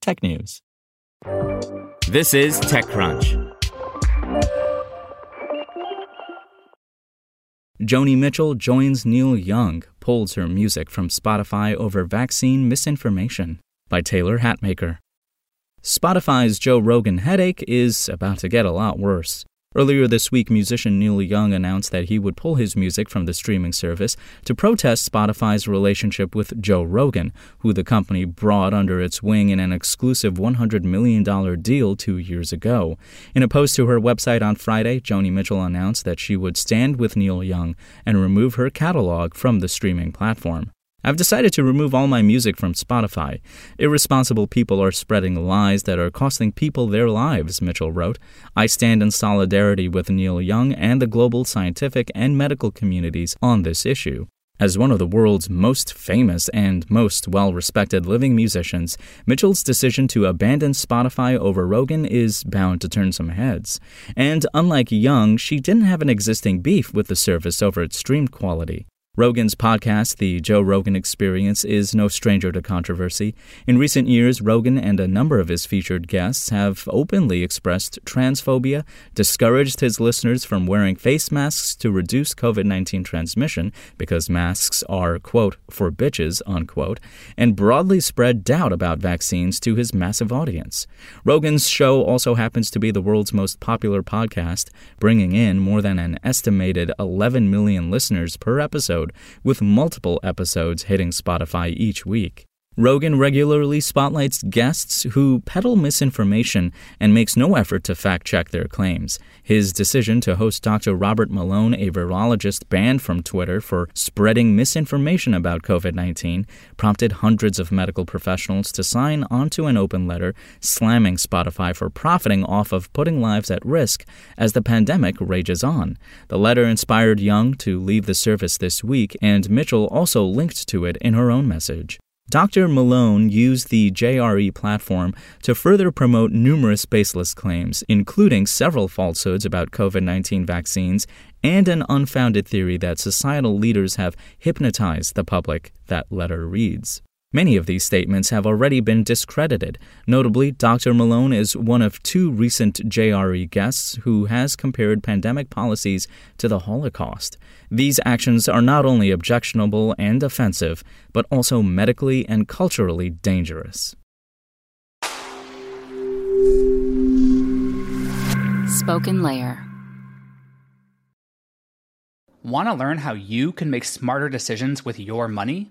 technews. This is TechCrunch. Joni Mitchell joins Neil Young, pulls her music from Spotify over vaccine misinformation by Taylor Hatmaker. Spotify's Joe Rogan headache is about to get a lot worse. Earlier this week, musician Neil Young announced that he would pull his music from the streaming service to protest Spotify's relationship with Joe Rogan, who the company brought under its wing in an exclusive $100 million deal two years ago. In a post to her website on Friday, Joni Mitchell announced that she would stand with Neil Young and remove her catalog from the streaming platform. I've decided to remove all my music from Spotify. Irresponsible people are spreading lies that are costing people their lives, Mitchell wrote. I stand in solidarity with Neil Young and the global scientific and medical communities on this issue. As one of the world's most famous and most well respected living musicians, Mitchell's decision to abandon Spotify over Rogan is bound to turn some heads. And unlike Young, she didn't have an existing beef with the service over its stream quality. Rogan's podcast, The Joe Rogan Experience, is no stranger to controversy. In recent years, Rogan and a number of his featured guests have openly expressed transphobia, discouraged his listeners from wearing face masks to reduce COVID 19 transmission because masks are, quote, for bitches, unquote, and broadly spread doubt about vaccines to his massive audience. Rogan's show also happens to be the world's most popular podcast, bringing in more than an estimated 11 million listeners per episode with multiple episodes hitting Spotify each week. Rogan regularly spotlights guests who peddle misinformation and makes no effort to fact check their claims. His decision to host Dr. Robert Malone, a virologist banned from Twitter for spreading misinformation about COVID 19, prompted hundreds of medical professionals to sign onto an open letter slamming Spotify for profiting off of putting lives at risk as the pandemic rages on. The letter inspired Young to leave the service this week, and Mitchell also linked to it in her own message. Dr. Malone used the JRE platform to further promote numerous baseless claims, including several falsehoods about COVID 19 vaccines and an unfounded theory that societal leaders have hypnotized the public, that letter reads. Many of these statements have already been discredited. Notably, Dr. Malone is one of two recent JRE guests who has compared pandemic policies to the Holocaust. These actions are not only objectionable and offensive, but also medically and culturally dangerous. Spoken Layer. Want to learn how you can make smarter decisions with your money?